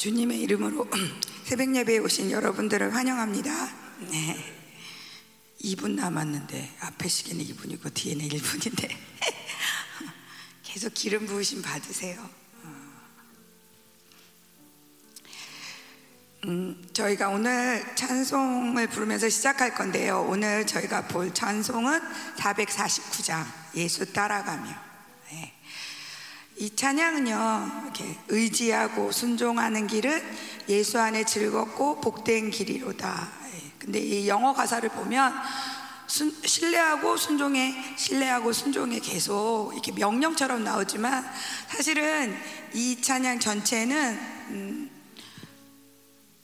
주님의 이름으로 새벽 예배에 오신 여러분들을 환영합니다. 네. 2분 남았는데 앞에 시계는 2분이고 뒤에는 1분인데 계속 기름 부으심 받으세요. 음, 저희가 오늘 찬송을 부르면서 시작할 건데요. 오늘 저희가 볼 찬송은 449장 예수 따라가며. 네. 이 찬양은요, 이렇게 의지하고 순종하는 길은 예수 안에 즐겁고 복된 길이로다. 네. 근데 이 영어 가사를 보면 순, 신뢰하고 순종해, 신뢰하고 순종해 계속 이렇게 명령처럼 나오지만 사실은 이 찬양 전체는 음,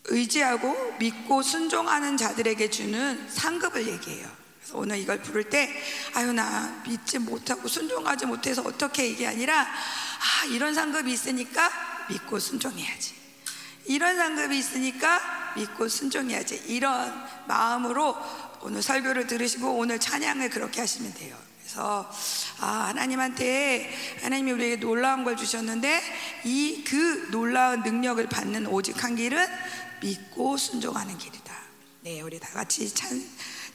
의지하고 믿고 순종하는 자들에게 주는 상급을 얘기해요. 그래서 오늘 이걸 부를 때, 아유, 나 믿지 못하고 순종하지 못해서 어떻게 이게 아니라, 아, 이런 상급이 있으니까 믿고 순종해야지. 이런 상급이 있으니까 믿고 순종해야지. 이런 마음으로 오늘 설교를 들으시고 오늘 찬양을 그렇게 하시면 돼요. 그래서 아, 하나님한테 하나님이 우리에게 놀라운 걸 주셨는데 이 그 놀라운 능력을 받는 오직 한 길은 믿고 순종하는 길이다. 네, 우리 다 같이 찬,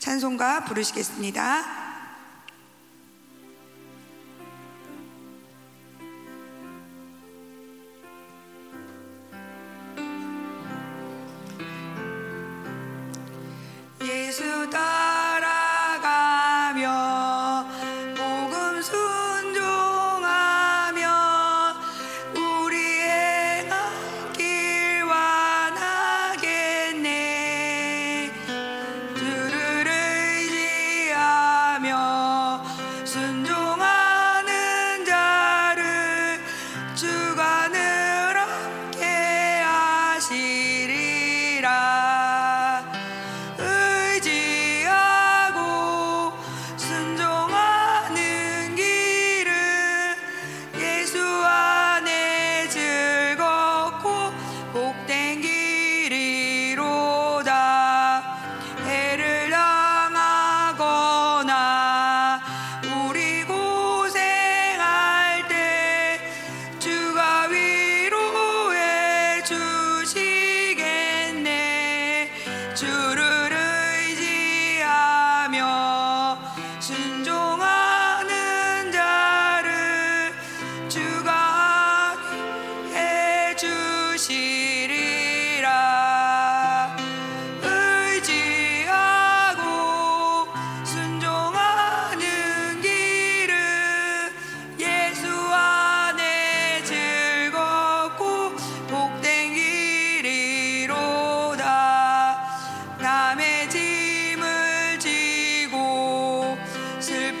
찬송가 부르시겠습니다. 예수 따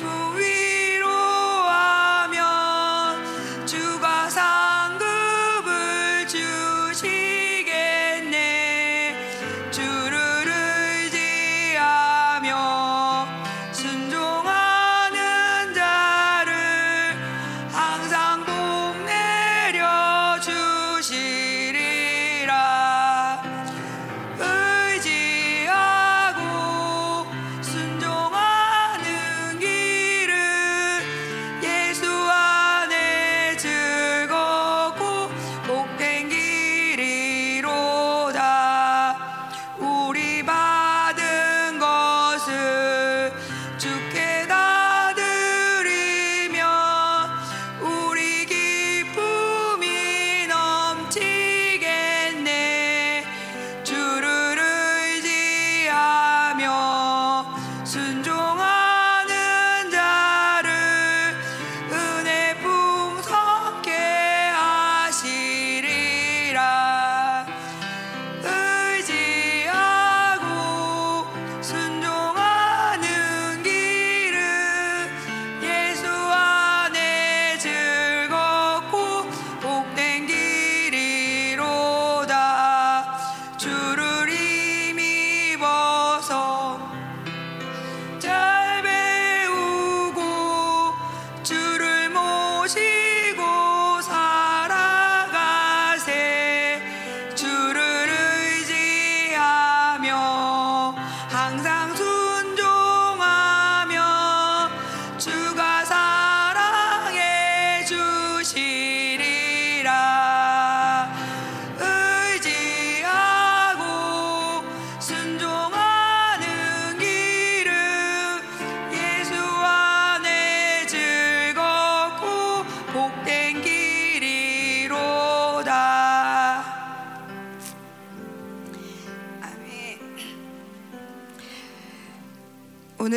슬 我心。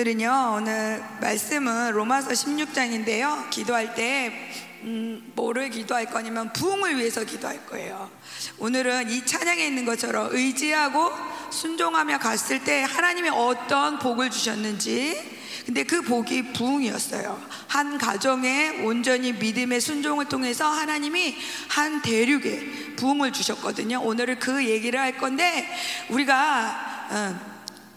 오늘은요, 오늘 말씀은 로마서 16장인데요. 기도할 때, 음, 뭐를 기도할 거냐면 부흥을 위해서 기도할 거예요. 오늘은 이 찬양에 있는 것처럼 의지하고 순종하며 갔을 때 하나님이 어떤 복을 주셨는지, 근데 그 복이 부흥이었어요. 한 가정에 온전히 믿음의 순종을 통해서 하나님이 한 대륙에 부흥을 주셨거든요. 오늘은 그 얘기를 할 건데 우리가 어,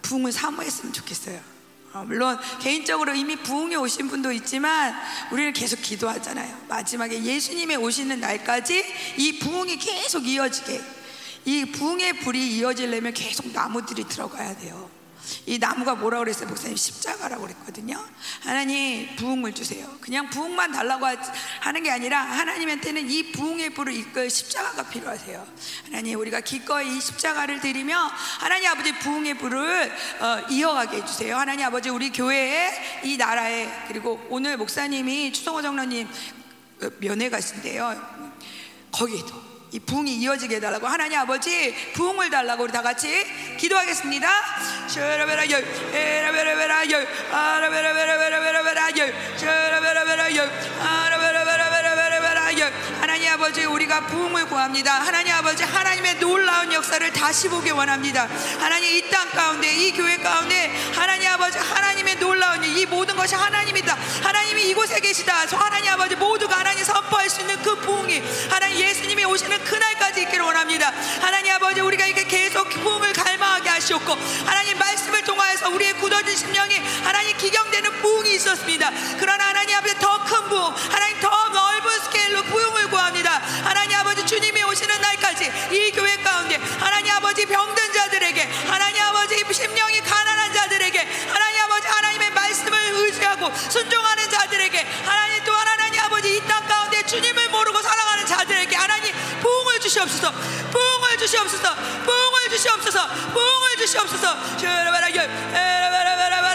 부흥을 사모했으면 좋겠어요. 어, 물론 개인적으로 이미 부흥에 오신 분도 있지만 우리는 계속 기도하잖아요. 마지막에 예수님의 오시는 날까지 이 부흥이 계속 이어지게 이 부흥의 불이 이어지려면 계속 나무들이 들어가야 돼요. 이 나무가 뭐라 그랬어요? 목사님 십자가라고 그랬거든요. 하나님 부흥을 주세요. 그냥 부흥만 달라고 하는 게 아니라 하나님한테는 이 부흥의 불을 이끌 십자가가 필요하세요. 하나님 우리가 기꺼이 이 십자가를 드리며 하나님 아버지 부흥의 불을 어, 이어가게 해주세요. 하나님 아버지 우리 교회에 이 나라에 그리고 오늘 목사님이 추성호 장로님 어, 면회 가신대요. 거기에도 이 부흥이 이어지게 해달라고 하나님 아버지 부흥을 달라고 우리 다 같이 기도하겠습니다. 셔라베라 열, 에라베라베라 열, 아라베라베라베라베라 열, 셔라베라베라 열, 아라 아버지 우리가 부흥을 구합니다. 하나님 아버지 하나님의 놀라운 역사를 다시 보기 원합니다. 하나님 이 땅 가운데 이 교회 가운데 하나님 아버지 하나님의 놀라운 이 모든 것이 하나님이다. 하나님이 이곳에 계시다. 저 하나님 아버지 모두가 하나님 선포할 수 있는 그 부흥이 하나님 예수님이 오시는 그날까지 있기를 원합니다. 하나님 아버지 우리가 이렇게 계속 부흥을 갈망하게 하시옵고 하나님 말씀을 통하여서 우리의 굳어진 심령이 하나님 기경되는 부흥이 있었습니다. 그러나 하나님 아버지 더큰 부흥, 하나님 더 스케일로 부흥을 구합니다. 하나님 아버지 주님이 오시는 날까지 이 교회 가운데 하나님 아버지 병든 자들에게 하나님 아버지 심령이 가난한 자들에게 하나님 아버지 하나님의 말씀을 의지하고 순종하는 자들에게 하나님 또한 하나님 아버지 이 땅 가운데 주님을 모르고 살아가는 자들에게 하나님 부흥을 주시옵소서. 부흥을 주시옵소서. 부흥을 주시옵소서. 부흥을 주시옵소서. 슈라바라 열 에라바라바라바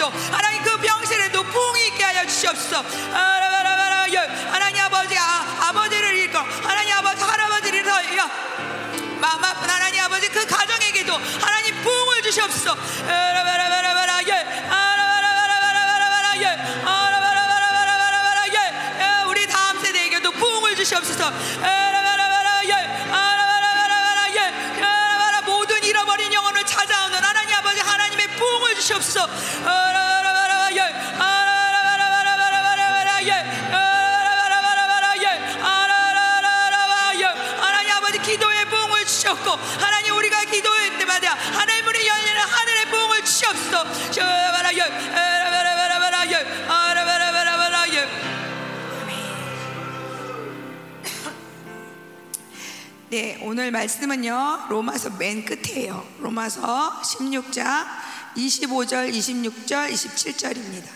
병원에도 하나님 그 병실에도 부흥이 있게 하여 주시옵소서. 열. 하나님 아버지 아, 아버지를 잃고 하나님 아버지 할아버지를 잃어. 마음 아픈 하나님 아버지 그 가정에게도 하나님 부흥을 주시옵소서 열 하나님 하나님 우리가 기도할 때마다 하늘 문이 열리는 하늘의 아라바라바라바라 열 네, 오늘 말씀은요. 로마서 맨 끝이에요. 로마서 16장 25절, 26절, 27절입니다.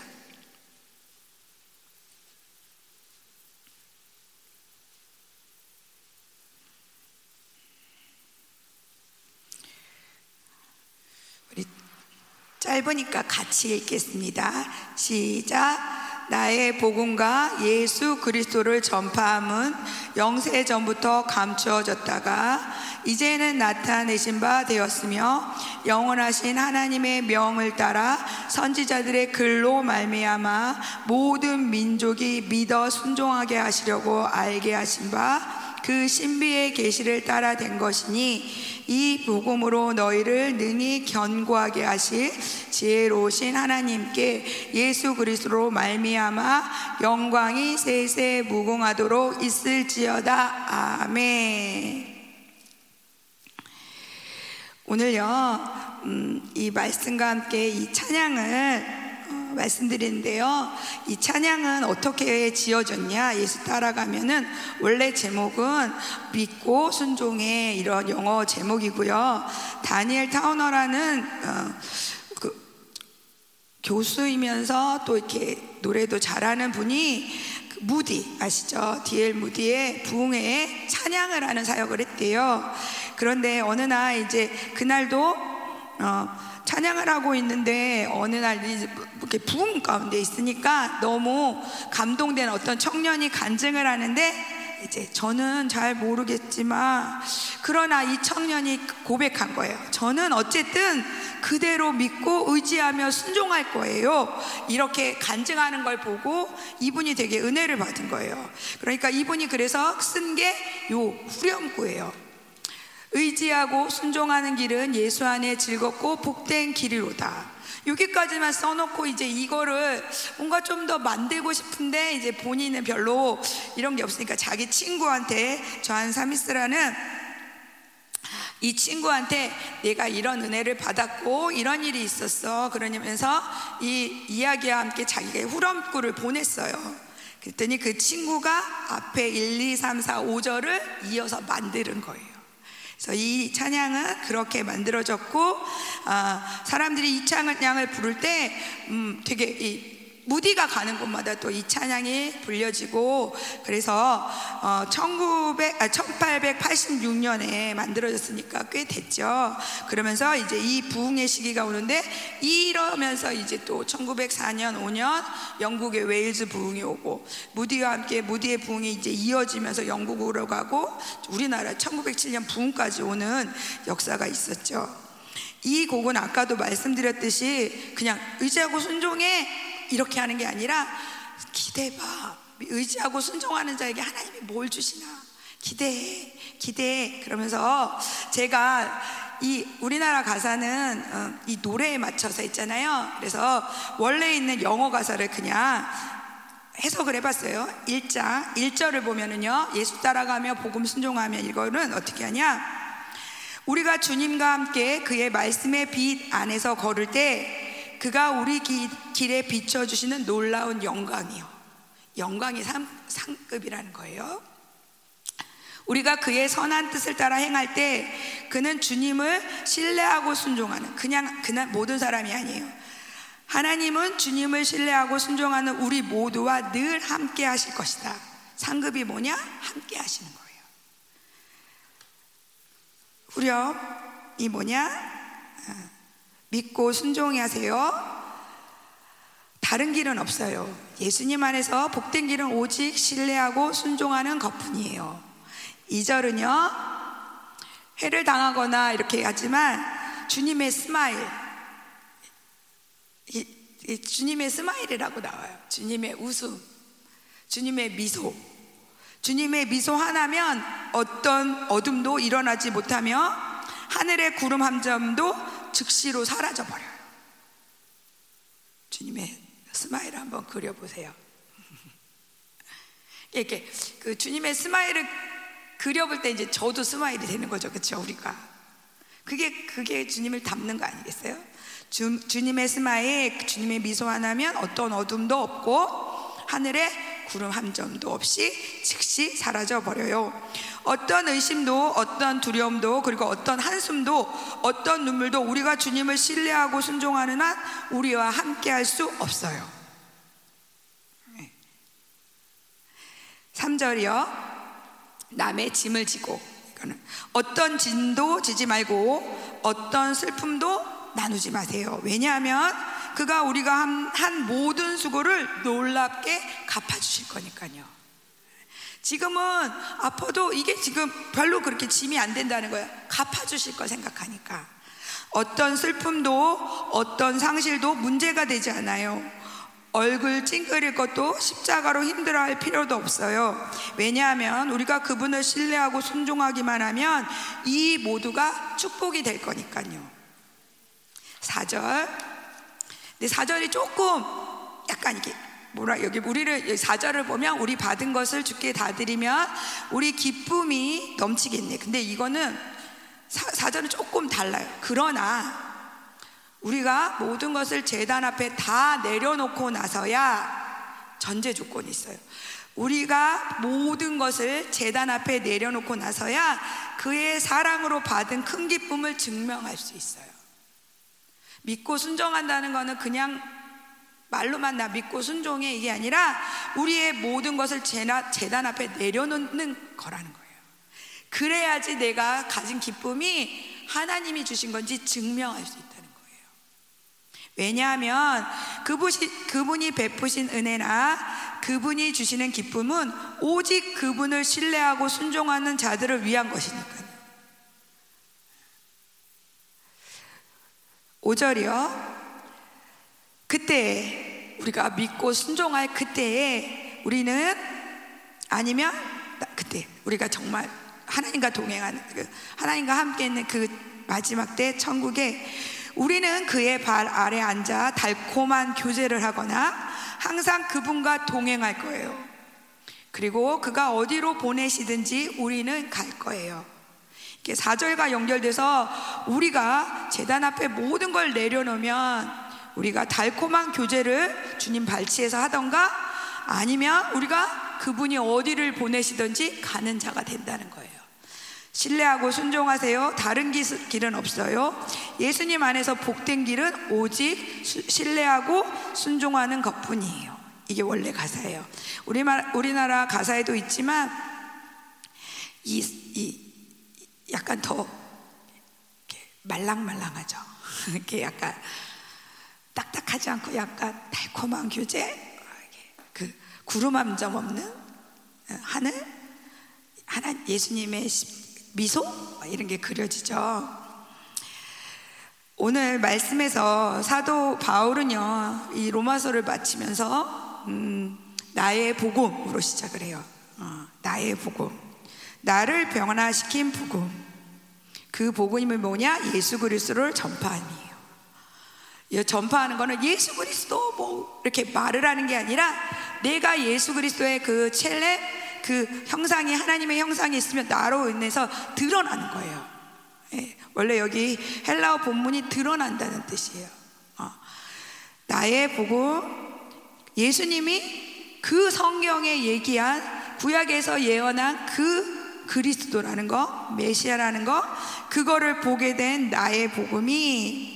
우리 짧으니까 같이 읽겠습니다. 시작. 나의 복음과 예수 그리스도를 전파함은 영세 전부터 감추어졌다가 이제는 나타내신 바 되었으며 영원하신 하나님의 명을 따라 선지자들의 글로 말미암아 모든 민족이 믿어 순종하게 하시려고 알게 하신 바 그 신비의 계시를 따라 된 것이니 이 복음으로 너희를 능히 견고하게 하실 지혜로우신 하나님께 예수 그리스도로 말미암아 영광이 세세 무궁하도록 있을지어다 아멘. 오늘요 음, 이 말씀과 함께 이 찬양을 어, 말씀드리는데요. 이 찬양은 어떻게 지어졌냐? 예수 따라가면은 원래 제목은 믿고 순종의 이런 영어 제목이고요. 다니엘 타우너라는 어, 그 교수이면서 또 이렇게 노래도 잘하는 분이 그 무디 아시죠? 디엘 무디의 부흥회에 찬양을 하는 사역을 했대요. 그런데 어느 날 이제 그날도 어, 찬양을 하고 있는데 어느 날 이렇게 부흥 가운데 있으니까 너무 감동된 어떤 청년이 간증을 하는데 이제 저는 잘 모르겠지만 그러나 이 청년이 고백한 거예요. 저는 어쨌든 그대로 믿고 의지하며 순종할 거예요. 이렇게 간증하는 걸 보고 이분이 되게 은혜를 받은 거예요. 그러니까 이분이 그래서 쓴 게 요 후렴구예요. 의지하고 순종하는 길은 예수 안에 즐겁고 복된 길이로다. 여기까지만 써놓고 이제 이거를 뭔가 좀 더 만들고 싶은데 이제 본인은 별로 이런 게 없으니까 자기 친구한테 저한 사미스라는 이 친구한테 내가 이런 은혜를 받았고 이런 일이 있었어 그러면서 이 이야기와 함께 자기가 후렴구를 보냈어요. 그랬더니 그 친구가 앞에 1, 2, 3, 4, 5절을 이어서 만드는 거예요. 그래서 이 찬양은 그렇게 만들어졌고 아, 사람들이 이 찬양을 부를 때 음, 되게 이 무디가 가는 곳마다 또 이 찬양이 불려지고 그래서 어, 1900, 아, 1886년에 만들어졌으니까 꽤 됐죠. 그러면서 이제 이 부흥의 시기가 오는데 이러면서 이제 또 1904년, 5년 영국의 웨일즈 부흥이 오고 무디와 함께 무디의 부흥이 이제 이어지면서 영국으로 가고 우리나라 1907년 부흥까지 오는 역사가 있었죠. 이 곡은 아까도 말씀드렸듯이 그냥 의지하고 순종해 이렇게 하는 게 아니라 기대봐. 의지하고 순종하는 자에게 하나님이 뭘 주시나 기대해, 기대해. 그러면서 제가 이 우리나라 가사는 어, 이 노래에 맞춰서 있잖아요. 그래서 원래 있는 영어 가사를 그냥 해석을 해봤어요. 1장 1절을 보면은요, 예수 따라가며 복음 순종하며 이거는 어떻게 하냐? 우리가 주님과 함께 그의 말씀의 빛 안에서 걸을 때 그가 우리 기, 길에 비춰주시는 놀라운 영광이요. 영광이 상, 상급이라는 거예요. 우리가 그의 선한 뜻을 따라 행할 때 그는 주님을 신뢰하고 순종하는 그냥 그냥 모든 사람이 아니에요. 하나님은 주님을 신뢰하고 순종하는 우리 모두와 늘 함께 하실 것이다. 상급이 뭐냐? 함께 하시는 거예요. 후렴이 뭐냐? 믿고 순종해 하세요. 다른 길은 없어요. 예수님 안에서 복된 길은 오직 신뢰하고 순종하는 것뿐이에요. 2절은요, 해를 당하거나 이렇게 하지만 주님의 smile, 이, 이 주님의 smile이라고 나와요. 주님의 웃음, 주님의 미소. 주님의 미소 하나면 어떤 어둠도 일어나지 못하며 하늘의 구름 한 점도 즉시로 사라져 버려요. 주님의 smile 한번 그려보세요. 이렇게 그 주님의 smile을 그려볼 때 이제 저도 smile이 되는 거죠, 그렇죠? 우리가 그게 그게 주님을 닮는 거 아니겠어요? 주, 주님의 smile, 주님의 미소 하나면 어떤 어둠도 없고 하늘에 구름 한 점도 없이 즉시 사라져 버려요. 어떤 의심도 어떤 두려움도 그리고 어떤 한숨도 어떤 눈물도 우리가 주님을 신뢰하고 순종하는 한 우리와 함께 할 수 없어요. 3절이요. 남의 짐을 지고 어떤 진도 지지 말고 어떤 슬픔도 나누지 마세요. 왜냐하면 그가 우리가 한, 한 모든 수고를 놀랍게 갚아주실 거니까요. 지금은 아파도 이게 지금 별로 그렇게 짐이 안 된다는 거예요. 갚아주실 거 생각하니까. 어떤 슬픔도 어떤 상실도 문제가 되지 않아요. 얼굴 찡그릴 것도 십자가로 힘들어 할 필요도 없어요. 왜냐하면 우리가 그분을 신뢰하고 순종하기만 하면 이 모두가 축복이 될 거니까요. 4절. 근데 4절이 조금 약간 이게 뭐라 여기 우리를 4절을 보면 우리 받은 것을 주께 다 드리면 우리 기쁨이 넘치겠네. 근데 이거는 4, 절은 조금 달라요. 그러나 우리가 모든 것을 재단 앞에 다 내려놓고 나서야 전제 조건이 있어요. 우리가 모든 것을 재단 앞에 내려놓고 나서야 그의 사랑으로 받은 큰 기쁨을 증명할 수 있어요. 믿고 순종한다는 것은 그냥 말로만 나 믿고 순종해 이게 아니라 우리의 모든 것을 재단 앞에 내려놓는 거라는 거예요. 그래야지 내가 가진 기쁨이 하나님이 주신 건지 증명할 수 있다는 거예요. 왜냐하면 그분이, 그분이 베푸신 은혜나 그분이 주시는 기쁨은 오직 그분을 신뢰하고 순종하는 자들을 위한 것이니까요. 5절이요. 그때 우리가 믿고 순종할 그때에 우리는 아니면 그때 우리가 정말 하나님과 동행하는 그 하나님과 함께 있는 그 마지막 때 천국에 우리는 그의 발 아래 앉아 달콤한 교제를 하거나 항상 그분과 동행할 거예요. 그리고 그가 어디로 보내시든지 우리는 갈 거예요. 4절과 연결돼서 우리가 재단 앞에 모든 걸 내려놓으면 우리가 달콤한 교제를 주님 발치에서 하던가 아니면 우리가 그분이 어디를 보내시든지 가는 자가 된다는 거예요. 신뢰하고 순종하세요. 다른 길은 없어요. 예수님 안에서 복된 길은 오직 신뢰하고 순종하는 것뿐이에요. 이게 원래 가사예요. 우리나라 가사에도 있지만 이, 이 약간 더 말랑말랑하죠. 이렇게 약간 딱딱하지 않고 약간 달콤한 교제, 그 구름 한 점 없는 하늘, 하나 예수님의 미소 이런 게 그려지죠. 오늘 말씀에서 사도 바울은요 이 로마서를 마치면서 음, 나의 복음으로 시작을 해요. 어, 나의 복음, 나를 변화시킨 복음. 그 복음이 뭐냐? 예수 그리스도를 전파함이에요. 전파하는 거는 예수 그리스도 뭐 이렇게 말을 하는 게 아니라 내가 예수 그리스도의 그 첼레 그 형상이 하나님의 형상이 있으면 나로 인해서 드러나는 거예요. 예, 원래 여기 헬라어 본문이 드러난다는 뜻이에요. 어. 나의 복음 예수님이 그 성경에 얘기한 구약에서 예언한 그 그리스도라는 거, 메시아라는 거, 그거를 보게 된 나의 복음이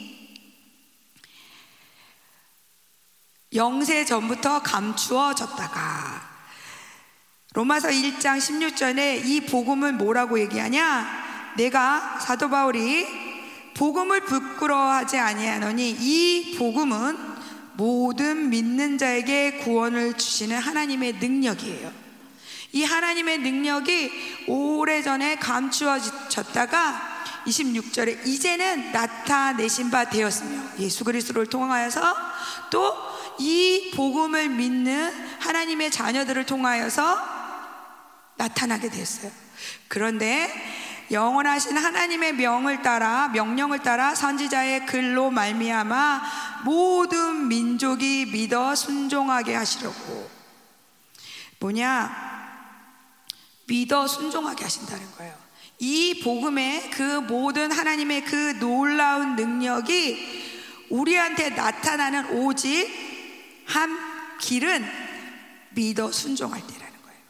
영세 전부터 감추어졌다가 로마서 1장 16절에 이 복음을 뭐라고 얘기하냐? 내가 사도 바울이 복음을 부끄러워하지 아니하노니 이 복음은 모든 믿는 자에게 구원을 주시는 하나님의 능력이에요. 이 하나님의 능력이 오래전에 감추어졌다가 26절에 이제는 나타내신 바 되었으며 예수 그리스도를 통하여서 또 이 복음을 믿는 하나님의 자녀들을 통하여서 나타나게 됐어요. 그런데 영원하신 하나님의 명을 따라 명령을 따라 선지자의 글로 말미암아 모든 민족이 믿어 순종하게 하시려고 뭐냐 믿어 순종하게 하신다는 거예요. 이 복음의 그 모든 하나님의 그 놀라운 능력이 우리한테 나타나는 오직 한 길은 믿어 순종할 때라는 거예요.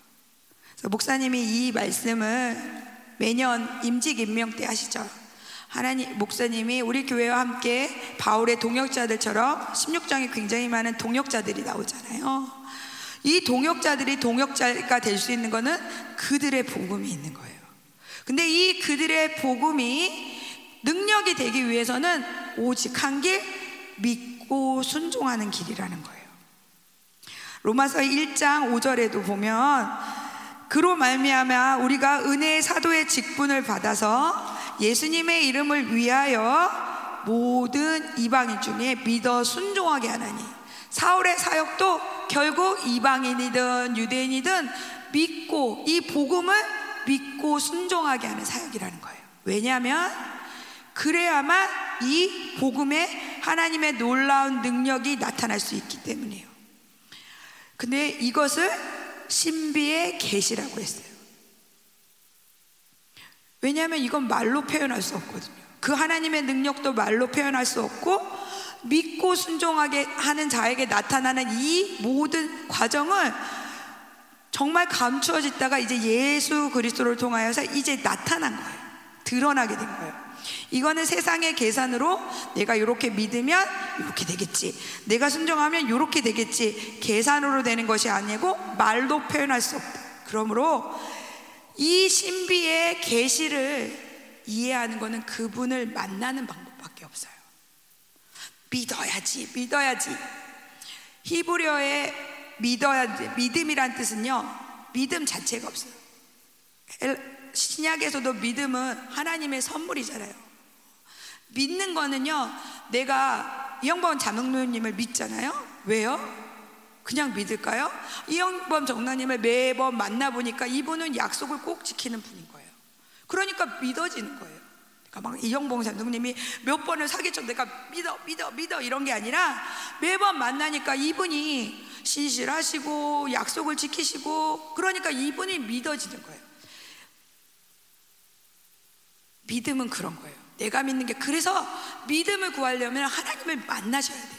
목사님이 이 말씀을 매년 임직 임명 때 하시죠. 하나님 목사님이 우리 교회와 함께 바울의 동역자들처럼 16장에 굉장히 많은 동역자들이 나오잖아요. 이 동역자들이 동역자가 될 수 있는 것은 그들의 복음이 있는 거예요. 근데 이 그들의 복음이 능력이 되기 위해서는 오직 한 길 믿고 순종하는 길이라는 거예요. 로마서 1장 5절에도 보면 그로 말미암아 우리가 은혜의 사도의 직분을 받아서 예수님의 이름을 위하여 모든 이방인 중에 믿어 순종하게 하나니 사울의 사역도 결국 이방인이든 유대인이든 믿고 이 복음을 믿고 순종하게 하는 사역이라는 거예요. 왜냐하면 그래야만 이 복음에 하나님의 놀라운 능력이 나타날 수 있기 때문이에요. 근데 이것을 신비의 계시라고 했어요. 왜냐하면 이건 말로 표현할 수 없거든요. 그 하나님의 능력도 말로 표현할 수 없고 믿고 순종하게 하는 자에게 나타나는 이 모든 과정을 정말 감추어졌다가 이제 예수 그리스도를 통하여서 이제 나타난 거예요. 드러나게 된 거예요. 이거는 세상의 계산으로 내가 이렇게 믿으면 이렇게 되겠지. 내가 순종하면 이렇게 되겠지. 계산으로 되는 것이 아니고 말로 표현할 수 없다. 그러므로 이 신비의 계시를 이해하는 것은 그분을 만나는 없어요. 믿어야지, 믿어야지. 히브리어의 믿어야 돼. 믿음이란 뜻은요, 믿음 자체가 없어요. 신약에서도 믿음은 하나님의 선물이잖아요. 믿는 거는요, 내가 이영범 자몽님을 믿잖아요. 왜요? 그냥 믿을까요? 이영범 정나님을 매번 만나보니까 이분은 약속을 꼭 지키는 분인 거예요. 그러니까 믿어지는 거예요. 그러니까 막 이영봉 장동님이 몇 번을 사기쳐 내가 믿어 믿어 믿어 이런 게 아니라 매번 만나니까 이분이 신실하시고 약속을 지키시고 그러니까 이분이 믿어지는 거예요. 믿음은 그런 거예요. 내가 믿는 게 그래서 믿음을 구하려면 하나님을 만나셔야 돼요.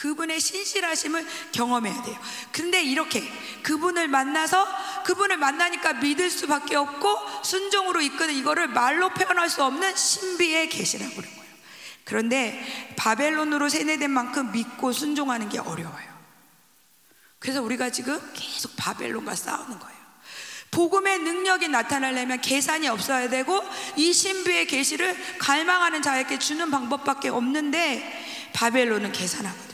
그분의 신실하심을 경험해야 돼요. 근데 이렇게 그분을 만나서 그분을 만나니까 믿을 수밖에 없고 순종으로 이끄는 이거를 말로 표현할 수 없는 신비의 계시라고 그런 거예요. 그런데 바벨론으로 세뇌된 만큼 믿고 순종하는 게 어려워요. 그래서 우리가 지금 계속 바벨론과 싸우는 거예요. 복음의 능력이 나타나려면 계산이 없어야 되고 이 신비의 계시를 갈망하는 자에게 주는 방법밖에 없는데 바벨론은 계산하거든요.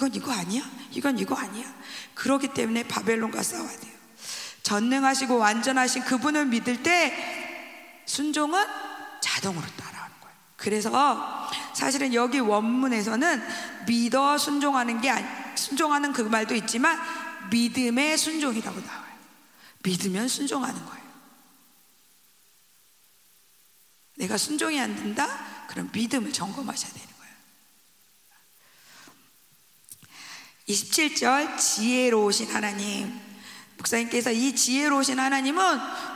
이건 이거 아니야? 이건 이거 아니야? 그러기 때문에 바벨론과 싸워야 돼요. 전능하시고 완전하신 그분을 믿을 때 순종은 자동으로 따라오는 거예요. 그래서 사실은 여기 원문에서는 믿어 순종하는 게 아니, 순종하는 그 말도 있지만 믿음의 순종이라고 나와요. 믿으면 순종하는 거예요. 내가 순종이 안 된다? 그럼 믿음을 점검하셔야 돼요. 27절 지혜로우신 하나님. 목사님께서 이 지혜로우신 하나님은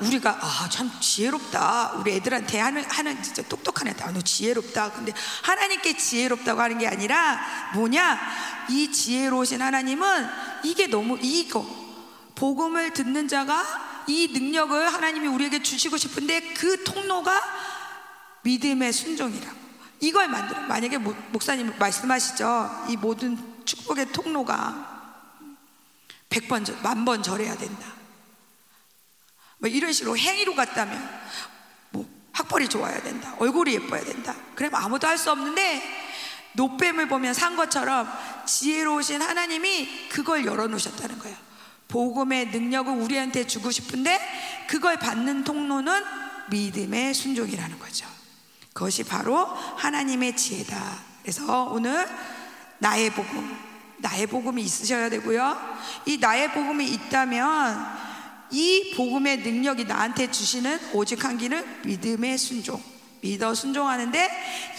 우리가 아 참 지혜롭다. 우리 애들한테 하는, 하는 진짜 똑똑한 애다 너 지혜롭다. 근데 하나님께 지혜롭다고 하는 게 아니라 뭐냐? 이 지혜로우신 하나님은 이게 너무 이거. 복음을 듣는 자가 이 능력을 하나님이 우리에게 주시고 싶은데 그 통로가 믿음의 순종이라고. 이걸 만들어 만약에 목사님 말씀하시죠. 이 모든 축복의 통로가 100번, 만 번 절해야 된다. 뭐 이런 식으로 행위로 갔다면 뭐 학벌이 좋아야 된다. 얼굴이 예뻐야 된다. 그러면 아무도 할 수 없는데 노뱀을 보면 산 것처럼 지혜로우신 하나님이 그걸 열어놓으셨다는 거예요. 복음의 능력을 우리한테 주고 싶은데 그걸 받는 통로는 믿음의 순종이라는 거죠. 그것이 바로 하나님의 지혜다. 그래서 오늘 나의 복음, 나의 복음이 있으셔야 되고요. 이 나의 복음이 있다면 이 복음의 능력이 나한테 주시는 오직 한 길은 믿음의 순종. 믿어 순종하는데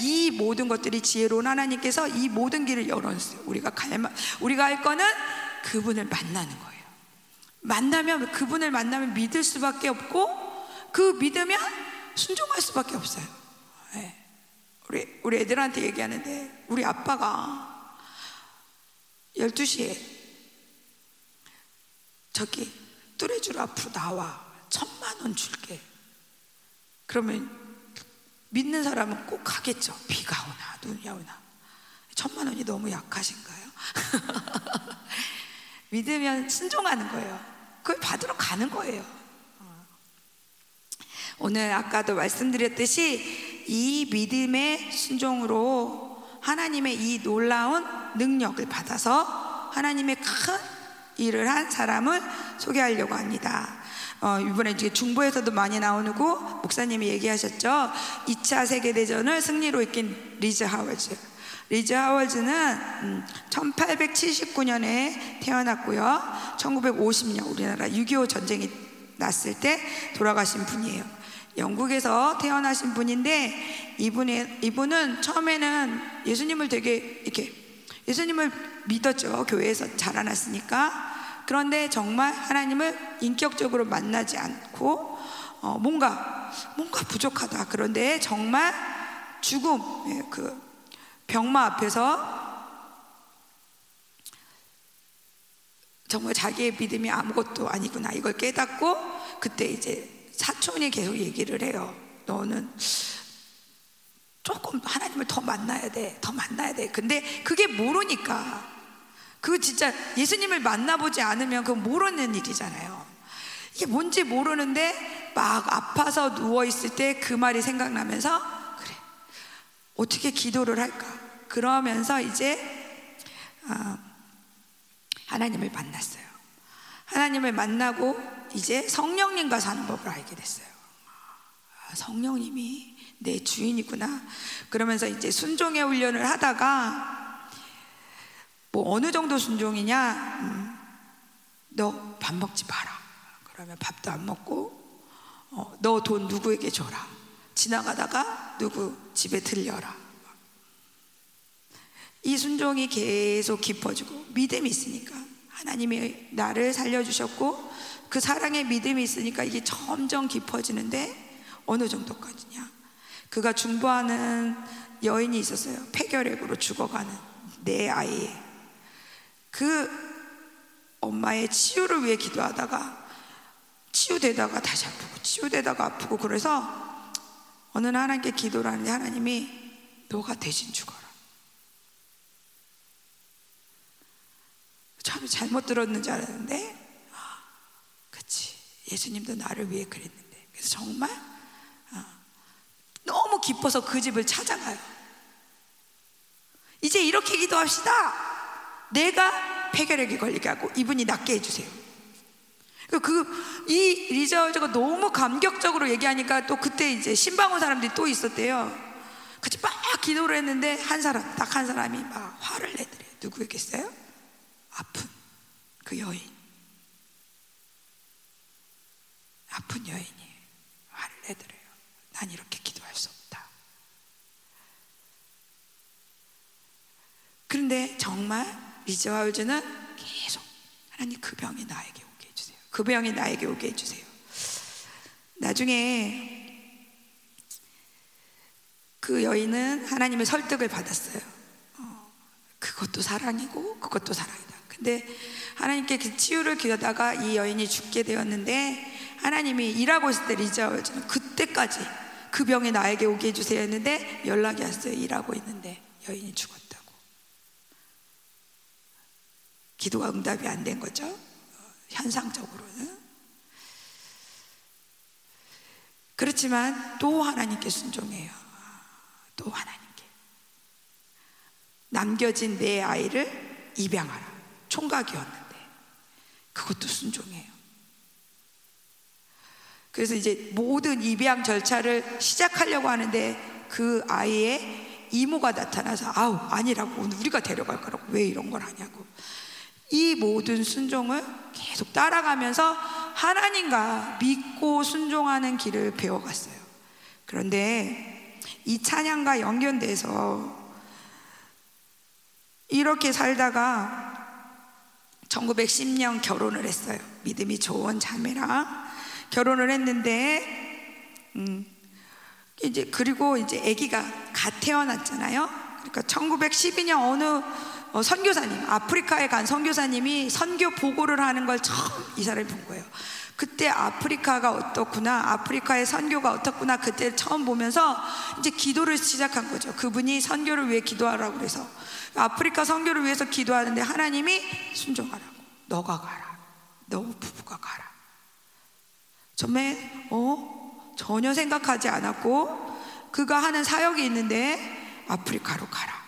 이 모든 것들이 지혜로운 하나님께서 이 모든 길을 열어주세요. 우리가 갈, 우리가 할 거는 그분을 만나는 거예요. 만나면 그분을 만나면 믿을 수밖에 없고 그 믿으면 순종할 수밖에 없어요. 네. 우리 우리 애들한테 얘기하는데 우리 아빠가 12시에. 저기 뚜레줄 앞으로 나와. 천만 원 줄게. 그러면 믿는 사람은 꼭 가겠죠. 비가 오나 눈이 오나. 천만 원이 너무 약하신가요? 믿으면 순종하는 거예요. 그걸 받으러 가는 거예요. 오늘 아까도 말씀드렸듯이 이 믿음의 순종으로 하나님의 이 놀라운 능력을 받아서 하나님의 큰 일을 한 사람을 소개하려고 합니다. 어, 이번에 이제 중부에서도 많이 나오고 목사님이 얘기하셨죠. 2차 세계 대전을 승리로 이긴 리즈 하월즈. 리즈 하월즈는 1879년에 음, 태어났고요. 1950년 우리나라 6.25 전쟁이 났을 때 돌아가신 분이에요. 영국에서 태어나신 분인데 이분의, 이분은 처음에는 예수님을 되게 이렇게 예수님을 믿었죠. 교회에서 자라났으니까. 그런데 정말 하나님을 인격적으로 만나지 않고 어, 뭔가 뭔가 부족하다. 그런데 정말 죽음 예, 그 병마 앞에서 정말 자기의 믿음이 아무것도 아니구나 이걸 깨닫고 그때 이제 사촌이 계속 얘기를 해요. 너는 조금 하나님을 더 만나야 돼. 더 만나야 돼. 근데 그게 모르니까. 그 진짜 예수님을 만나보지 않으면 그건 모르는 일이잖아요. 이게 뭔지 모르는데 막 아파서 누워있을 때 그 말이 생각나면서 그래. 어떻게 기도를 할까? 그러면서 이제 아, 하나님을 만났어요. 하나님을 만나고 이제 성령님과 사는 법을 알게 됐어요. 아, 성령님이 내 주인이구나. 그러면서 이제 순종의 훈련을 하다가 뭐 어느 정도 순종이냐? 음, 너밥 먹지 마라. 그러면 밥도 안 먹고 어, 너돈 누구에게 줘라. 지나가다가 누구 집에 들려라. 이 순종이 계속 깊어지고 믿음이 있으니까 하나님이 나를 살려주셨고 그 사랑의 믿음이 있으니까 이게 점점 깊어지는데 어느 정도까지냐? 그가 중보하는 여인이 있었어요. 폐결핵으로 죽어가는 내 아이 그 엄마의 치유를 위해 기도하다가 치유되다가 다시 아프고 치유되다가 아프고 그래서 어느 날 하나님께 기도를 하는데 하나님이 너가 대신 죽어라. 참 잘못 들었는지 알았는데 예수님도 나를 위해 그랬는데. 그래서 정말 아, 너무 기뻐서 그 집을 찾아가요. 이제 이렇게 기도합시다. 내가 폐결핵에 걸리게 하고 이분이 낫게 해주세요. 그 이 리저가 너무 감격적으로 얘기하니까 또 그때 이제 신방온 사람들이 또 있었대요. 같이 막 기도를 했는데 한 사람 딱 한 사람이 막 화를 내더래요. 누구였겠어요? 아픈 그 여인. 아픈 여인이 화를 내더래요. 난 이렇게 기도할 수 없다. 그런데 정말 리즈와 울즈는 계속 하나님 그 병이 나에게 오게 해주세요. 그 병이 나에게 오게 해주세요. 나중에 그 여인은 하나님의 설득을 받았어요. 어, 그것도 사랑이고 그것도 사랑이다. 근데 하나님께 그 치유를 기다다가 이 여인이 죽게 되었는데 하나님이 일하고 있을 때 리자월즈는 그때까지 그 병이 나에게 오게 해주세요 했는데 연락이 왔어요. 일하고 있는데 여인이 죽었다고. 기도가 응답이 안 된 거죠. 현상적으로는. 그렇지만 또 하나님께 순종해요. 또 하나님께. 남겨진 내 아이를 입양하라. 총각이었는데 그것도 순종해요. 그래서 이제 모든 입양 절차를 시작하려고 하는데 그 아이의 이모가 나타나서 아우 아니라고 오늘 우리가 데려갈 거라고 왜 이런 걸 하냐고 이 모든 순종을 계속 따라가면서 하나님과 믿고 순종하는 길을 배워갔어요. 그런데 이 찬양과 연결돼서 이렇게 살다가 1910년 결혼을 했어요. 믿음이 좋은 자매랑 결혼을 했는데, 음, 이제 그리고 이제 아기가 갓 태어났잖아요. 그러니까 1912년 어느 어, 선교사님, 아프리카에 간 선교사님이 선교 보고를 하는 걸 처음 이 사람이 본 거예요. 그때 아프리카가 어떻구나, 아프리카의 선교가 어떻구나, 그때 처음 보면서 이제 기도를 시작한 거죠. 그분이 선교를 위해 기도하라고 그래서 아프리카 선교를 위해서 기도하는데 하나님이 순종하라고. 너가 가라. 너 부부가 가라. 처음에 어 전혀 생각하지 않았고 그가 하는 사역이 있는데 아프리카로 가라.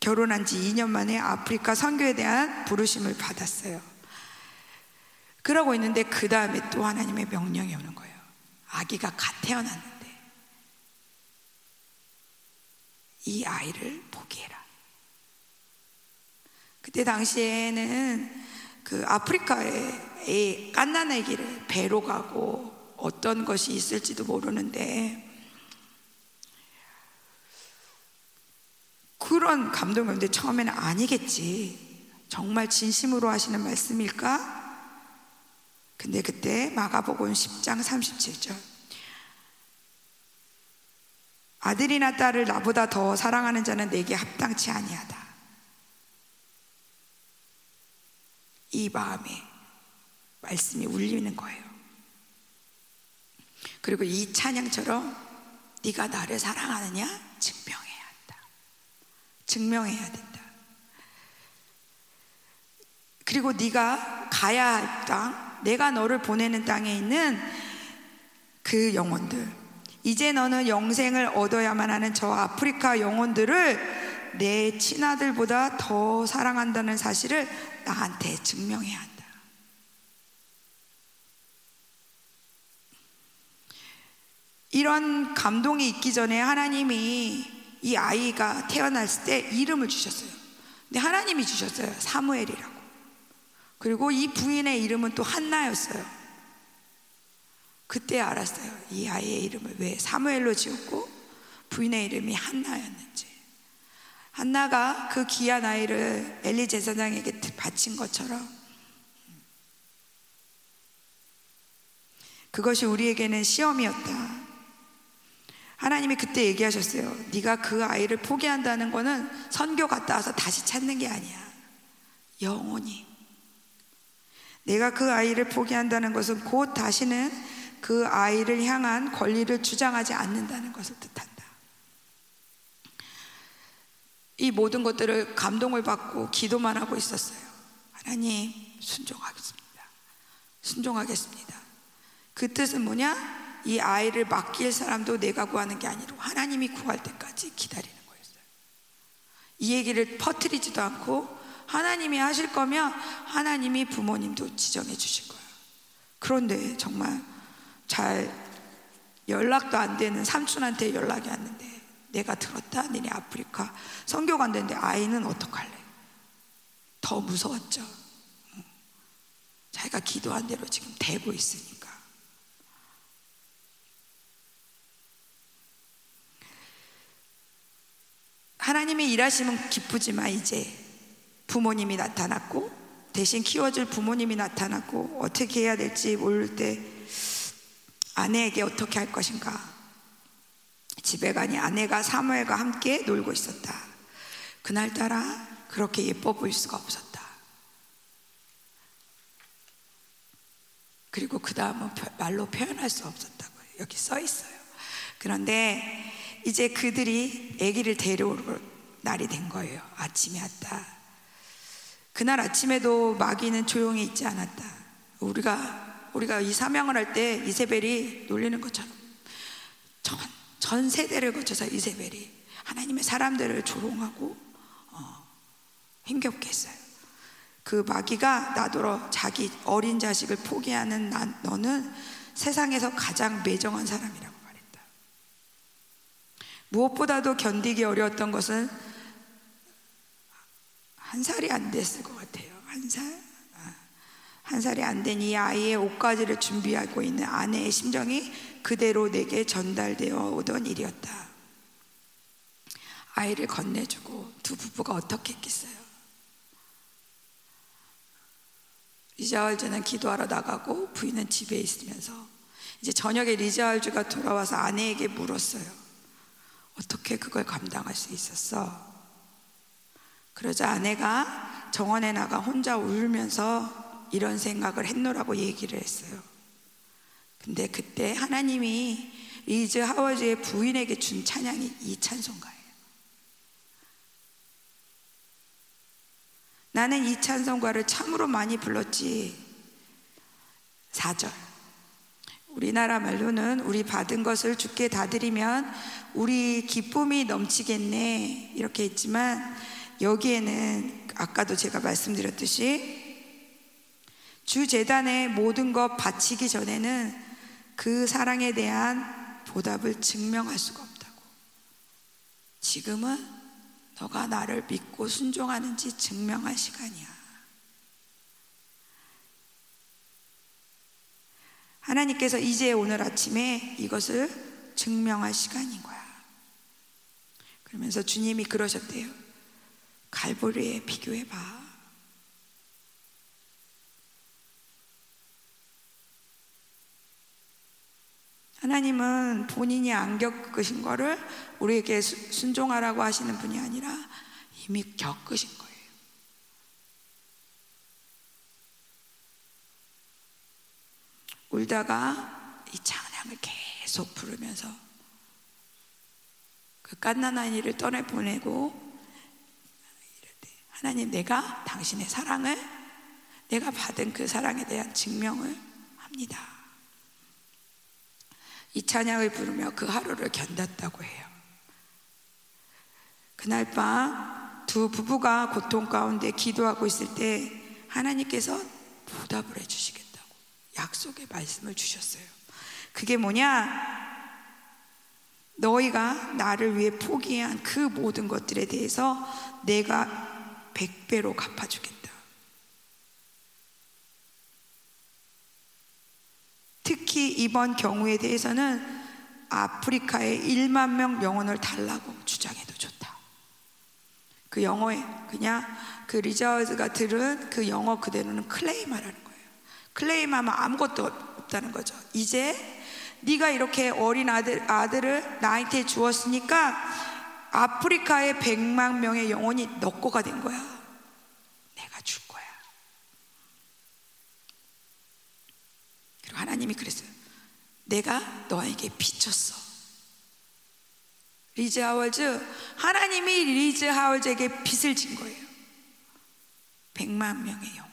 결혼한 지 2년 만에 아프리카 선교에 대한 부르심을 받았어요. 그러고 있는데 그 다음에 또 하나님의 명령이 오는 거예요. 아기가 갓 태어났는데 이 아이를 포기해라. 그때 당시에는 그 아프리카에 깐난 아기를 배로 가고 어떤 것이 있을지도 모르는데 그런 감동이었는데 처음에는 아니겠지. 정말 진심으로 하시는 말씀일까? 근데 그때 마가복음 10장 37절 아들이나 딸을 나보다 더 사랑하는 자는 내게 합당치 아니하다. 이 마음에 말씀이 울리는 거예요. 그리고 이 찬양처럼 네가 나를 사랑하느냐 증명해야 한다. 증명해야 된다. 그리고 네가 가야 할 땅, 내가 너를 보내는 땅에 있는 그 영혼들 이제 너는 영생을 얻어야만 하는 저 아프리카 영혼들을 내 친아들보다 더 사랑한다는 사실을 나한테 증명해야 한다. 이런 감동이 있기 전에 하나님이 이 아이가 태어났을 때 이름을 주셨어요. 근데 하나님이 주셨어요. 사무엘이라고. 그리고 이 부인의 이름은 또 한나였어요. 그때 알았어요. 이 아이의 이름을 왜 사무엘로 지었고 부인의 이름이 한나였는지. 한나가 그 귀한 아이를 엘리 제사장에게 바친 것처럼 그것이 우리에게는 시험이었다. 하나님이 그때 얘기하셨어요. 네가 그 아이를 포기한다는 거는 선교 갔다 와서 다시 찾는 게 아니야. 영원히. 내가 그 아이를 포기한다는 것은 곧 다시는 그 아이를 향한 권리를 주장하지 않는다는 것을 뜻한다. 이 모든 것들을 감동을 받고 기도만 하고 있었어요. 하나님, 순종하겠습니다. 순종하겠습니다. 그 뜻은 뭐냐? 이 아이를 맡길 사람도 내가 구하는 게 아니고 하나님이 구할 때까지 기다리는 거였어요. 이 얘기를 퍼뜨리지도 않고 하나님이 하실 거면 하나님이 부모님도 지정해 주실 거예요. 그런데 정말 잘 연락도 안 되는 삼촌한테 연락이 왔는데 내가 들었다 니네 아프리카 성교 간다는데 아이는 어떡할래? 더 무서웠죠. 자기가 기도한 대로 지금 되고 있으니. 하나님이 일하시면 기쁘지만 이제 부모님이 나타났고 대신 키워줄 부모님이 나타났고 어떻게 해야 될지 모를 때 아내에게 어떻게 할 것인가. 집에 가니 아내가 사무엘과 함께 놀고 있었다. 그날따라 그렇게 예뻐 보일 수가 없었다. 그리고 그 다음은 말로 표현할 수 없었다고요. 여기 써 있어요. 그런데 이제 그들이 아기를 데려올 날이 된 거예요. 아침이 왔다. 그날 아침에도 마귀는 조용히 있지 않았다. 우리가 우리가 이 사명을 할 때 이세벨이 놀리는 것처럼 전, 전 세대를 거쳐서 이세벨이 하나님의 사람들을 조롱하고 어, 힘겹게 했어요. 그 마귀가 나더러 자기 어린 자식을 포기하는 나, 너는 세상에서 가장 매정한 사람이라고. 무엇보다도 견디기 어려웠던 것은 한 살이 안 됐을 것 같아요. 한 살? 아, 한 살이 안 된 이 아이의 옷가지를 준비하고 있는 아내의 심정이 그대로 내게 전달되어 오던 일이었다. 아이를 건네주고 두 부부가 어떻게 했겠어요? 리자얼즈는 기도하러 나가고 부인은 집에 있으면서 이제 저녁에 리자얼즈가 돌아와서 아내에게 물었어요. 어떻게 그걸 감당할 수 있었어? 그러자 아내가 정원에 나가 혼자 울면서 이런 생각을 했노라고 얘기를 했어요. 근데 그때 하나님이 리즈 하워즈의 부인에게 준 찬양이 이 찬송가예요. 나는 이 찬송가를 참으로 많이 불렀지. 4절. 우리나라 말로는 우리 받은 것을 주께 다 드리면 우리 기쁨이 넘치겠네 이렇게 했지만 여기에는 아까도 제가 말씀드렸듯이 주 재단에 모든 것 바치기 전에는 그 사랑에 대한 보답을 증명할 수가 없다고. 지금은 너가 나를 믿고 순종하는지 증명할 시간이야. 하나님께서 이제 오늘 아침에 이것을 증명할 시간인 거야. 그러면서 주님이 그러셨대요. 갈보리에 비교해 봐. 하나님은 본인이 안 겪으신 거를 우리에게 순종하라고 하시는 분이 아니라 이미 겪으신 거예요. 울다가 이 찬양을 계속 부르면서 그 깐나나니를 떠내 보내고 하나님 내가 당신의 사랑을 내가 받은 그 사랑에 대한 증명을 합니다. 이 찬양을 부르며 그 하루를 견뎠다고 해요. 그날 밤 두 부부가 고통 가운데 기도하고 있을 때 하나님께서 보답을 해주시겠다고 약속의 말씀을 주셨어요. 그게 뭐냐? 너희가 나를 위해 포기한 그 모든 것들에 대해서 내가 백배로 갚아주겠다. 특히 이번 경우에 대해서는 아프리카에 1만 명 영혼을 달라고 주장해도 좋다. 그 영어에 그냥 그 리자워즈가 들은 그 영어 그대로는 거예요. 클레임하면 아무것도 없다는 거죠. 이제 네가 이렇게 어린 아들 아들을 나한테 주었으니까 아프리카의 100만 명의 영혼이 너 거가 된 거야. 내가 줄 거야. 그리고 하나님이 그랬어요. 내가 너에게 빚졌어. 리즈 하월즈 하나님이 리즈 하월즈에게 빚을 진 거예요. 100만 명의 영혼을.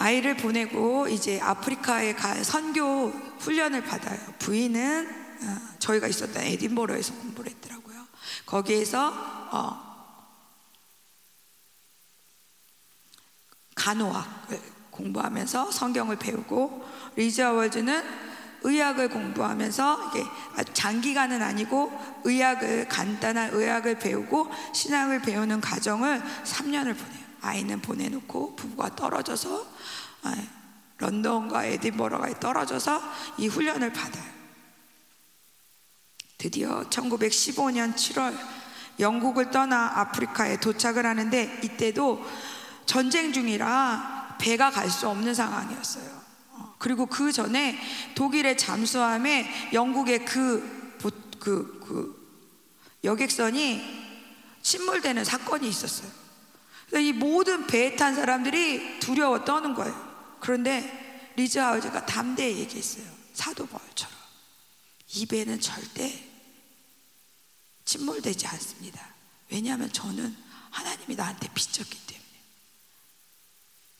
아이를 보내고 이제 아프리카에 가 선교 훈련을 받아요. 부인은 어, 저희가 있었던 에딘버러에서 공부를 했더라고요. 거기에서 어, 간호학을 공부하면서 성경을 배우고 리즈 하월즈는 의학을 공부하면서 이게 장기간은 아니고 의학을 간단한 의학을 배우고 신앙을 배우는 과정을 3년을 보내요. 아이는 보내놓고 부부가 떨어져서 아, 런던과 에딘버러가 떨어져서 이 훈련을 받아요. 드디어 1915년 7월 영국을 떠나 아프리카에 도착을 하는데 이때도 전쟁 중이라 배가 갈 수 없는 상황이었어요. 어, 그리고 그 전에 독일의 잠수함에 영국의 그, 그, 그 여객선이 침몰되는 사건이 있었어요. 이 모든 배에 탄 사람들이 두려워 떠는 거예요. 그런데 리즈 하우즈가 담대히 얘기했어요. 사도 바울처럼. 이 배는 절대 침몰되지 않습니다. 왜냐하면 저는 하나님이 나한테 비쳤기 때문에.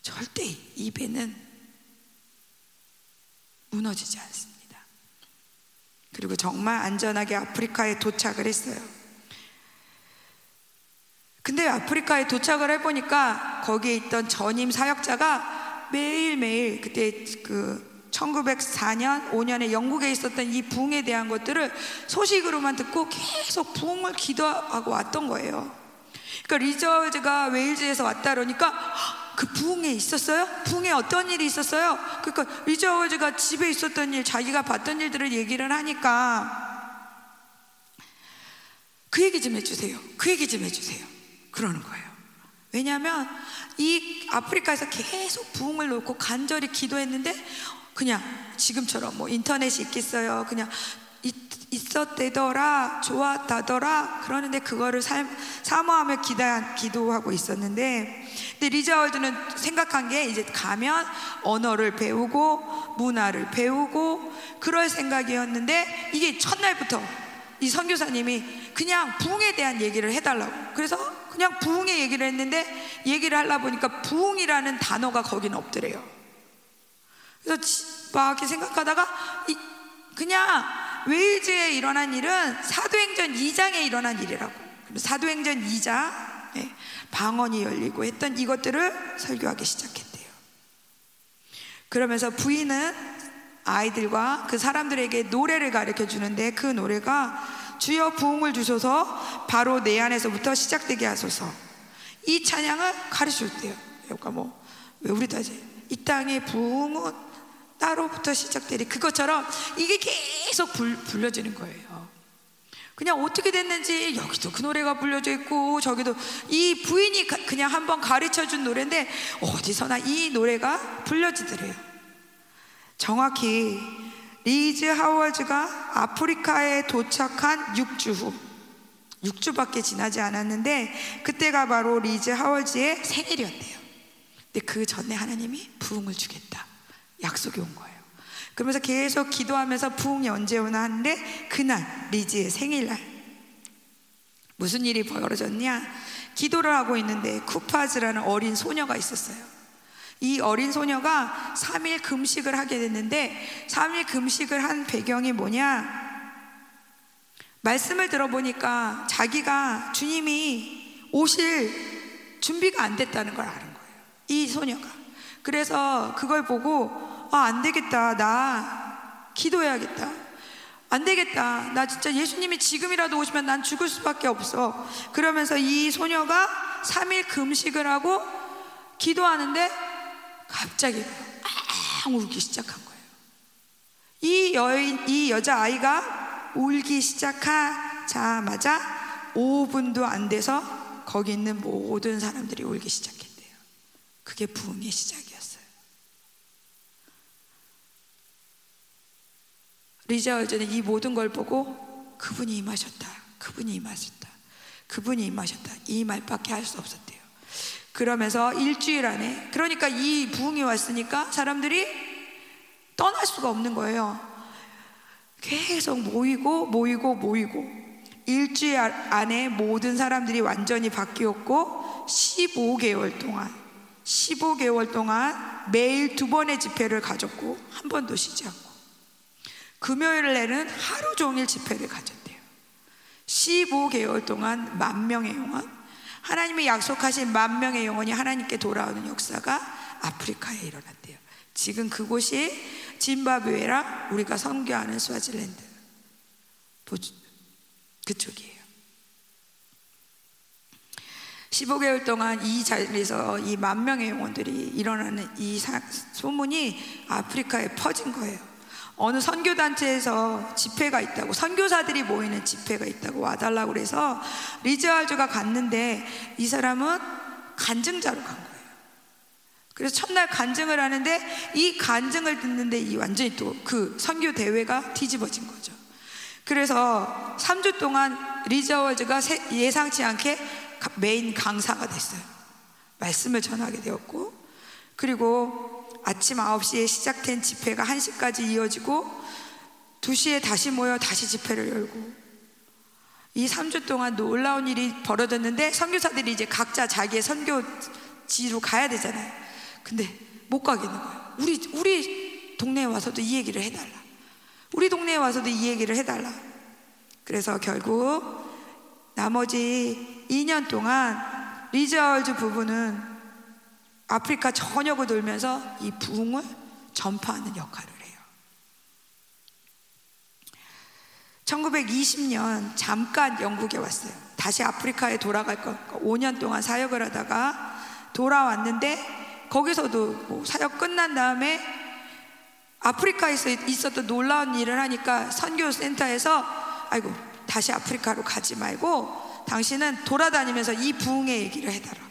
절대 이 배는 무너지지 않습니다. 그리고 정말 안전하게 아프리카에 도착을 했어요. 근데 아프리카에 도착을 해보니까 거기에 있던 전임 사역자가 매일매일 그때 그 1904년, 5년에 영국에 있었던 이 부흥에 대한 것들을 소식으로만 듣고 계속 부흥을 기도하고 왔던 거예요. 그러니까 리저즈가 웨일즈에서 왔다 그러니까 그 부흥에 있었어요? 부흥에 어떤 일이 있었어요? 그러니까 리저즈가 집에 있었던 일, 자기가 봤던 일들을 얘기를 하니까 그 얘기 좀 해주세요. 그 얘기 좀 해주세요. 그러는 거예요. 왜냐하면 이 아프리카에서 계속 부흥을 놓고 간절히 기도했는데 그냥 지금처럼 뭐 인터넷이 있겠어요. 그냥 있었대더라, 좋았다더라. 그러는데 그거를 삶, 사모하며 기다, 기도하고 있었는데, 근데 리자월드는 생각한 게 이제 가면 언어를 배우고 문화를 배우고 그럴 생각이었는데 이게 첫날부터 이 선교사님이 그냥 부흥에 대한 얘기를 해달라고. 그래서 그냥 부흥의 얘기를 했는데 얘기를 하려 보니까 부흥이라는 단어가 거기는 없더래요. 그래서 막 이렇게 생각하다가 그냥 웨일즈에 일어난 일은 사도행전 2장에 일어난 일이라고. 사도행전 2장 예, 방언이 열리고 했던 이것들을 설교하기 시작했대요. 그러면서 부인은 아이들과 그 사람들에게 노래를 가르쳐 주는데 그 노래가 주여 부흥을 주소서 바로 내 안에서부터 시작되게 하소서 이 찬양을 가르쳐 줄때요 그러니까 뭐왜 우리도 하지? 이 땅의 부흥은 따로부터 시작되리 그것처럼 이게 계속 불, 불려지는 거예요. 그냥 어떻게 됐는지 여기도 그 노래가 불려져 있고 저기도 이 부인이 가, 그냥 한번 가르쳐 준 노래인데 어디서나 이 노래가 불려지더래요. 정확히 리즈 하워즈가 아프리카에 도착한 6주 후 6주밖에 지나지 않았는데 그때가 바로 리즈 하워즈의 생일이었대요. 근데 그 전에 하나님이 부흥을 주겠다. 약속이 온 거예요. 그러면서 계속 기도하면서 부흥이 언제 오나 하는데 그날 리지의 생일날 무슨 일이 벌어졌냐? 기도를 하고 있는데 쿠파즈라는 어린 소녀가 있었어요. 이 어린 소녀가 3일 금식을 하게 됐는데 3일 금식을 한 배경이 뭐냐? 말씀을 들어보니까 자기가 주님이 오실 준비가 안 됐다는 걸 아는 거예요. 이 소녀가. 그래서 그걸 보고 아, 안 되겠다. 나 기도해야겠다. 안 되겠다. 나 진짜 예수님이 지금이라도 오시면 난 죽을 수밖에 없어. 그러면서 이 소녀가 3일 금식을 하고 기도하는데 갑자기 앙 울기 시작한 거예요. 이 여인, 이 여자아이가 울기 시작하자마자 5분도 안 돼서 거기 있는 모든 사람들이 울기 시작했대요. 그게 부흥의 시작이었어요. 리자 월전은 이 모든 걸 보고 그분이 임하셨다. 그분이 임하셨다. 그분이 임하셨다. 이 말밖에 할 수 없었대요. 그러면서 일주일 안에 그러니까 이 부흥이 왔으니까 사람들이 떠날 수가 없는 거예요. 계속 모이고 모이고 모이고 일주일 안에 모든 사람들이 완전히 바뀌었고 15개월 동안 15개월 동안 매일 두 번의 집회를 가졌고 한 번도 쉬지 않고 금요일 에는 하루 종일 집회를 가졌대요. 15개월 동안 만 명의 영혼 하나님이 약속하신 만 명의 영혼이 하나님께 돌아오는 역사가 아프리카에 일어났대요. 지금 그곳이 짐바브웨랑 우리가 선교하는 스와질랜드 그쪽이에요. 15개월 동안 이 자리에서 이 만 명의 영혼들이 일어나는 이 사, 소문이 아프리카에 퍼진 거예요. 어느 선교단체에서 집회가 있다고, 선교사들이 모이는 집회가 있다고 와달라고 그래서 리즈알주가 갔는데 이 사람은 간증자로 간 거예요. 그래서 첫날 간증을 하는데 이 간증을 듣는데 이 완전히 또 그 선교 대회가 뒤집어진 거죠. 그래서 3주 동안 리저워즈가 예상치 않게 메인 강사가 됐어요. 말씀을 전하게 되었고, 그리고 아침 9시에 시작된 집회가 1시까지 이어지고, 2시에 다시 모여 다시 집회를 열고, 이 3주 동안 놀라운 일이 벌어졌는데, 선교사들이 이제 각자 자기의 선교지로 가야 되잖아요. 근데 못 가겠는 거예요. 우리, 우리 동네에 와서도 이 얘기를 해 달라. 우리 동네에 와서도 이 얘기를 해 달라. 그래서 결국 나머지 2년 동안 리즈 하월즈 부부는 아프리카 전역을 돌면서 이 부흥을 전파하는 역할을 해요. 1920년 잠깐 영국에 왔어요. 다시 아프리카에 돌아갈 거 5년 동안 사역을 하다가 돌아왔는데 거기서도 뭐 사역 끝난 다음에 아프리카에서 있었던 놀라운 일을 하니까 선교 센터에서 아이고 다시 아프리카로 가지 말고 당신은 돌아다니면서 이 부흥의 얘기를 해달라고.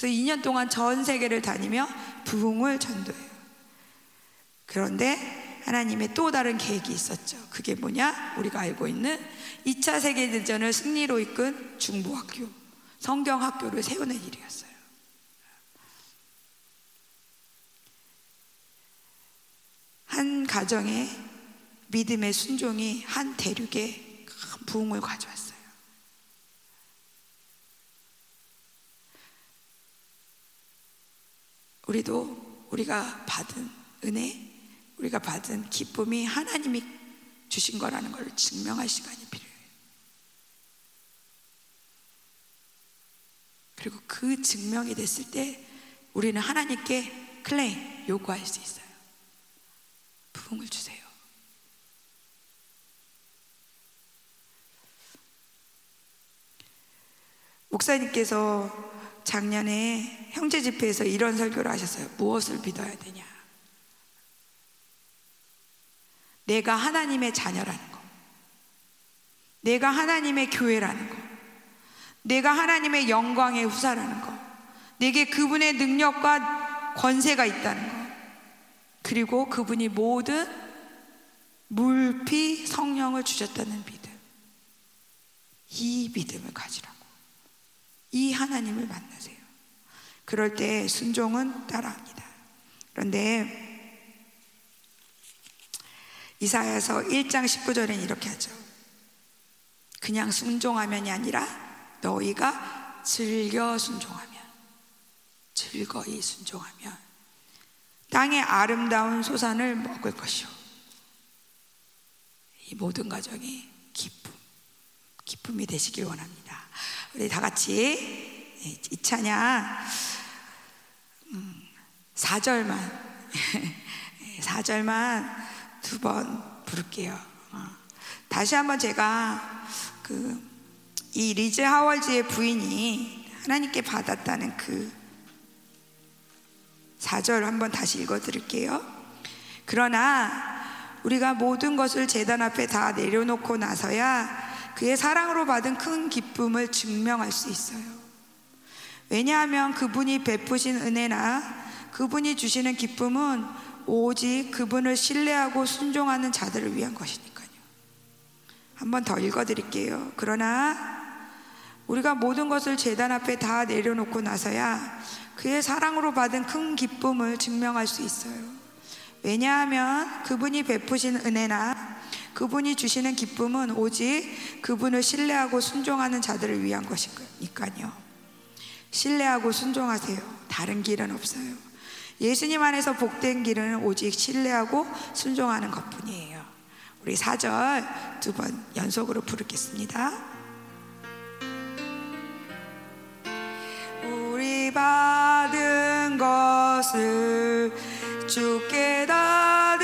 그래서 2년 동안 전 세계를 다니며 부흥을 전도해요. 그런데 하나님의 또 다른 계획이 있었죠. 그게 뭐냐? 우리가 알고 있는 2차 세계대전을 승리로 이끈 중부학교, 성경학교를 세우는 일이었어요. 한 가정의 믿음의 순종이 한 대륙에 큰 부흥을 가져왔어요. 우리도 우리가 받은 은혜, 우리가 받은 기쁨이 하나님이 주신 거라는 걸 증명할 시간이 필요해요. 그리고 그 증명이 됐을 때 우리는 하나님께 클레임 요구할 수 있어요. 부흥을 주세요. 목사님께서 작년에 형제 집회에서 이런 설교를 하셨어요. 무엇을 믿어야 되냐? 내가 하나님의 자녀라는 거. 내가 하나님의 교회라는 거. 내가 하나님의 영광의 후사라는 거. 내게 그분의 능력과 권세가 있다는 거. 그리고 그분이 모든 물피 성령을 주셨다는 믿음. 이 믿음을 가지라고. 이 하나님을 만나세요. 그럴 때 순종은 따라합니다. 그런데 이사야서 1장 19절엔 이렇게 하죠. 그냥 순종하면이 아니라 너희가 즐겨 순종하면 즐거이 순종하면 땅의 아름다운 소산을 먹을 것이요 이 모든 가정이 기쁨, 기쁨이 되시길 원합니다. 우리 다 같이 이 찬양 4절만 음, 4절만 두 번 부를게요. 어. 다시 한번 제가 그 이 리즈 하월즈의 부인이 하나님께 받았다는 그 4절 한번 다시 읽어 드릴게요. 그러나 우리가 모든 것을 재단 앞에 다 내려놓고 나서야 그의 사랑으로 받은 큰 기쁨을 증명할 수 있어요. 왜냐하면 그분이 베푸신 은혜나 그분이 주시는 기쁨은 오직 그분을 신뢰하고 순종하는 자들을 위한 것이니까요. 한번 더 읽어 드릴게요. 그러나 우리가 모든 것을 재단 앞에 다 내려놓고 나서야 그의 사랑으로 받은 큰 기쁨을 증명할 수 있어요. 왜냐하면 그분이 베푸신 은혜나 그분이 주시는 기쁨은 오직 그분을 신뢰하고 순종하는 자들을 위한 것이니까요. 신뢰하고 순종하세요. 다른 길은 없어요. 예수님 안에서 복된 길은 오직 신뢰하고 순종하는 것 뿐이에요. 우리 4절 두 번 연속으로 부르겠습니다. 우리 받은 것을 주께 다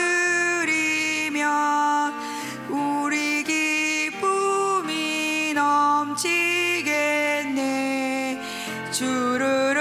넘치겠네. 주를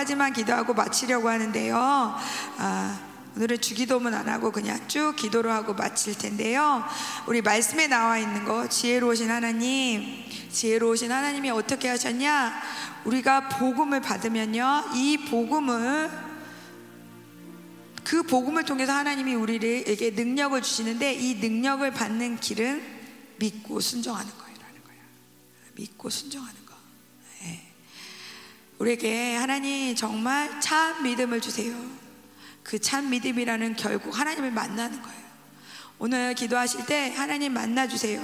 가지만 기도하고 마치려고 하는데요. 아, 오늘은 주기도문 안 하고 그냥 쭉 기도로 하고 마칠 텐데요. 우리 말씀에 나와 있는 거 지혜로우신 하나님, 지혜로우신 하나님이 어떻게 하셨냐? 우리가 복음을 받으면요, 이 복음을 그 복음을 통해서 하나님이 우리에게 능력을 주시는데 이 능력을 받는 길은 믿고 순종하는 거야. 믿고 순종하는 거. 예. 우리에게 하나님 정말 참 믿음을 주세요. 그 참 믿음이라는 결국 하나님을 만나는 거예요. 오늘 기도하실 때 하나님 만나 주세요.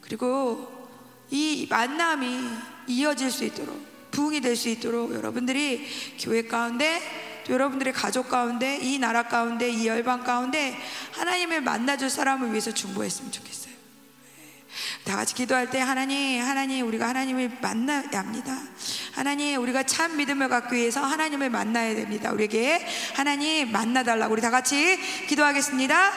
그리고 이 만남이 이어질 수 있도록 부흥이 될 수 있도록 여러분들이 교회 가운데 또 여러분들의 가족 가운데 이 나라 가운데 이 열방 가운데 하나님을 만나줄 사람을 위해서 중보했으면 좋겠어요. 다 같이 기도할 때 하나님, 하나님 우리가 하나님을 만나야 합니다. 하나님 우리가 참 믿음을 갖기 위해서 하나님을 만나야 됩니다. 우리에게 하나님 만나달라고 우리 다 같이 기도하겠습니다.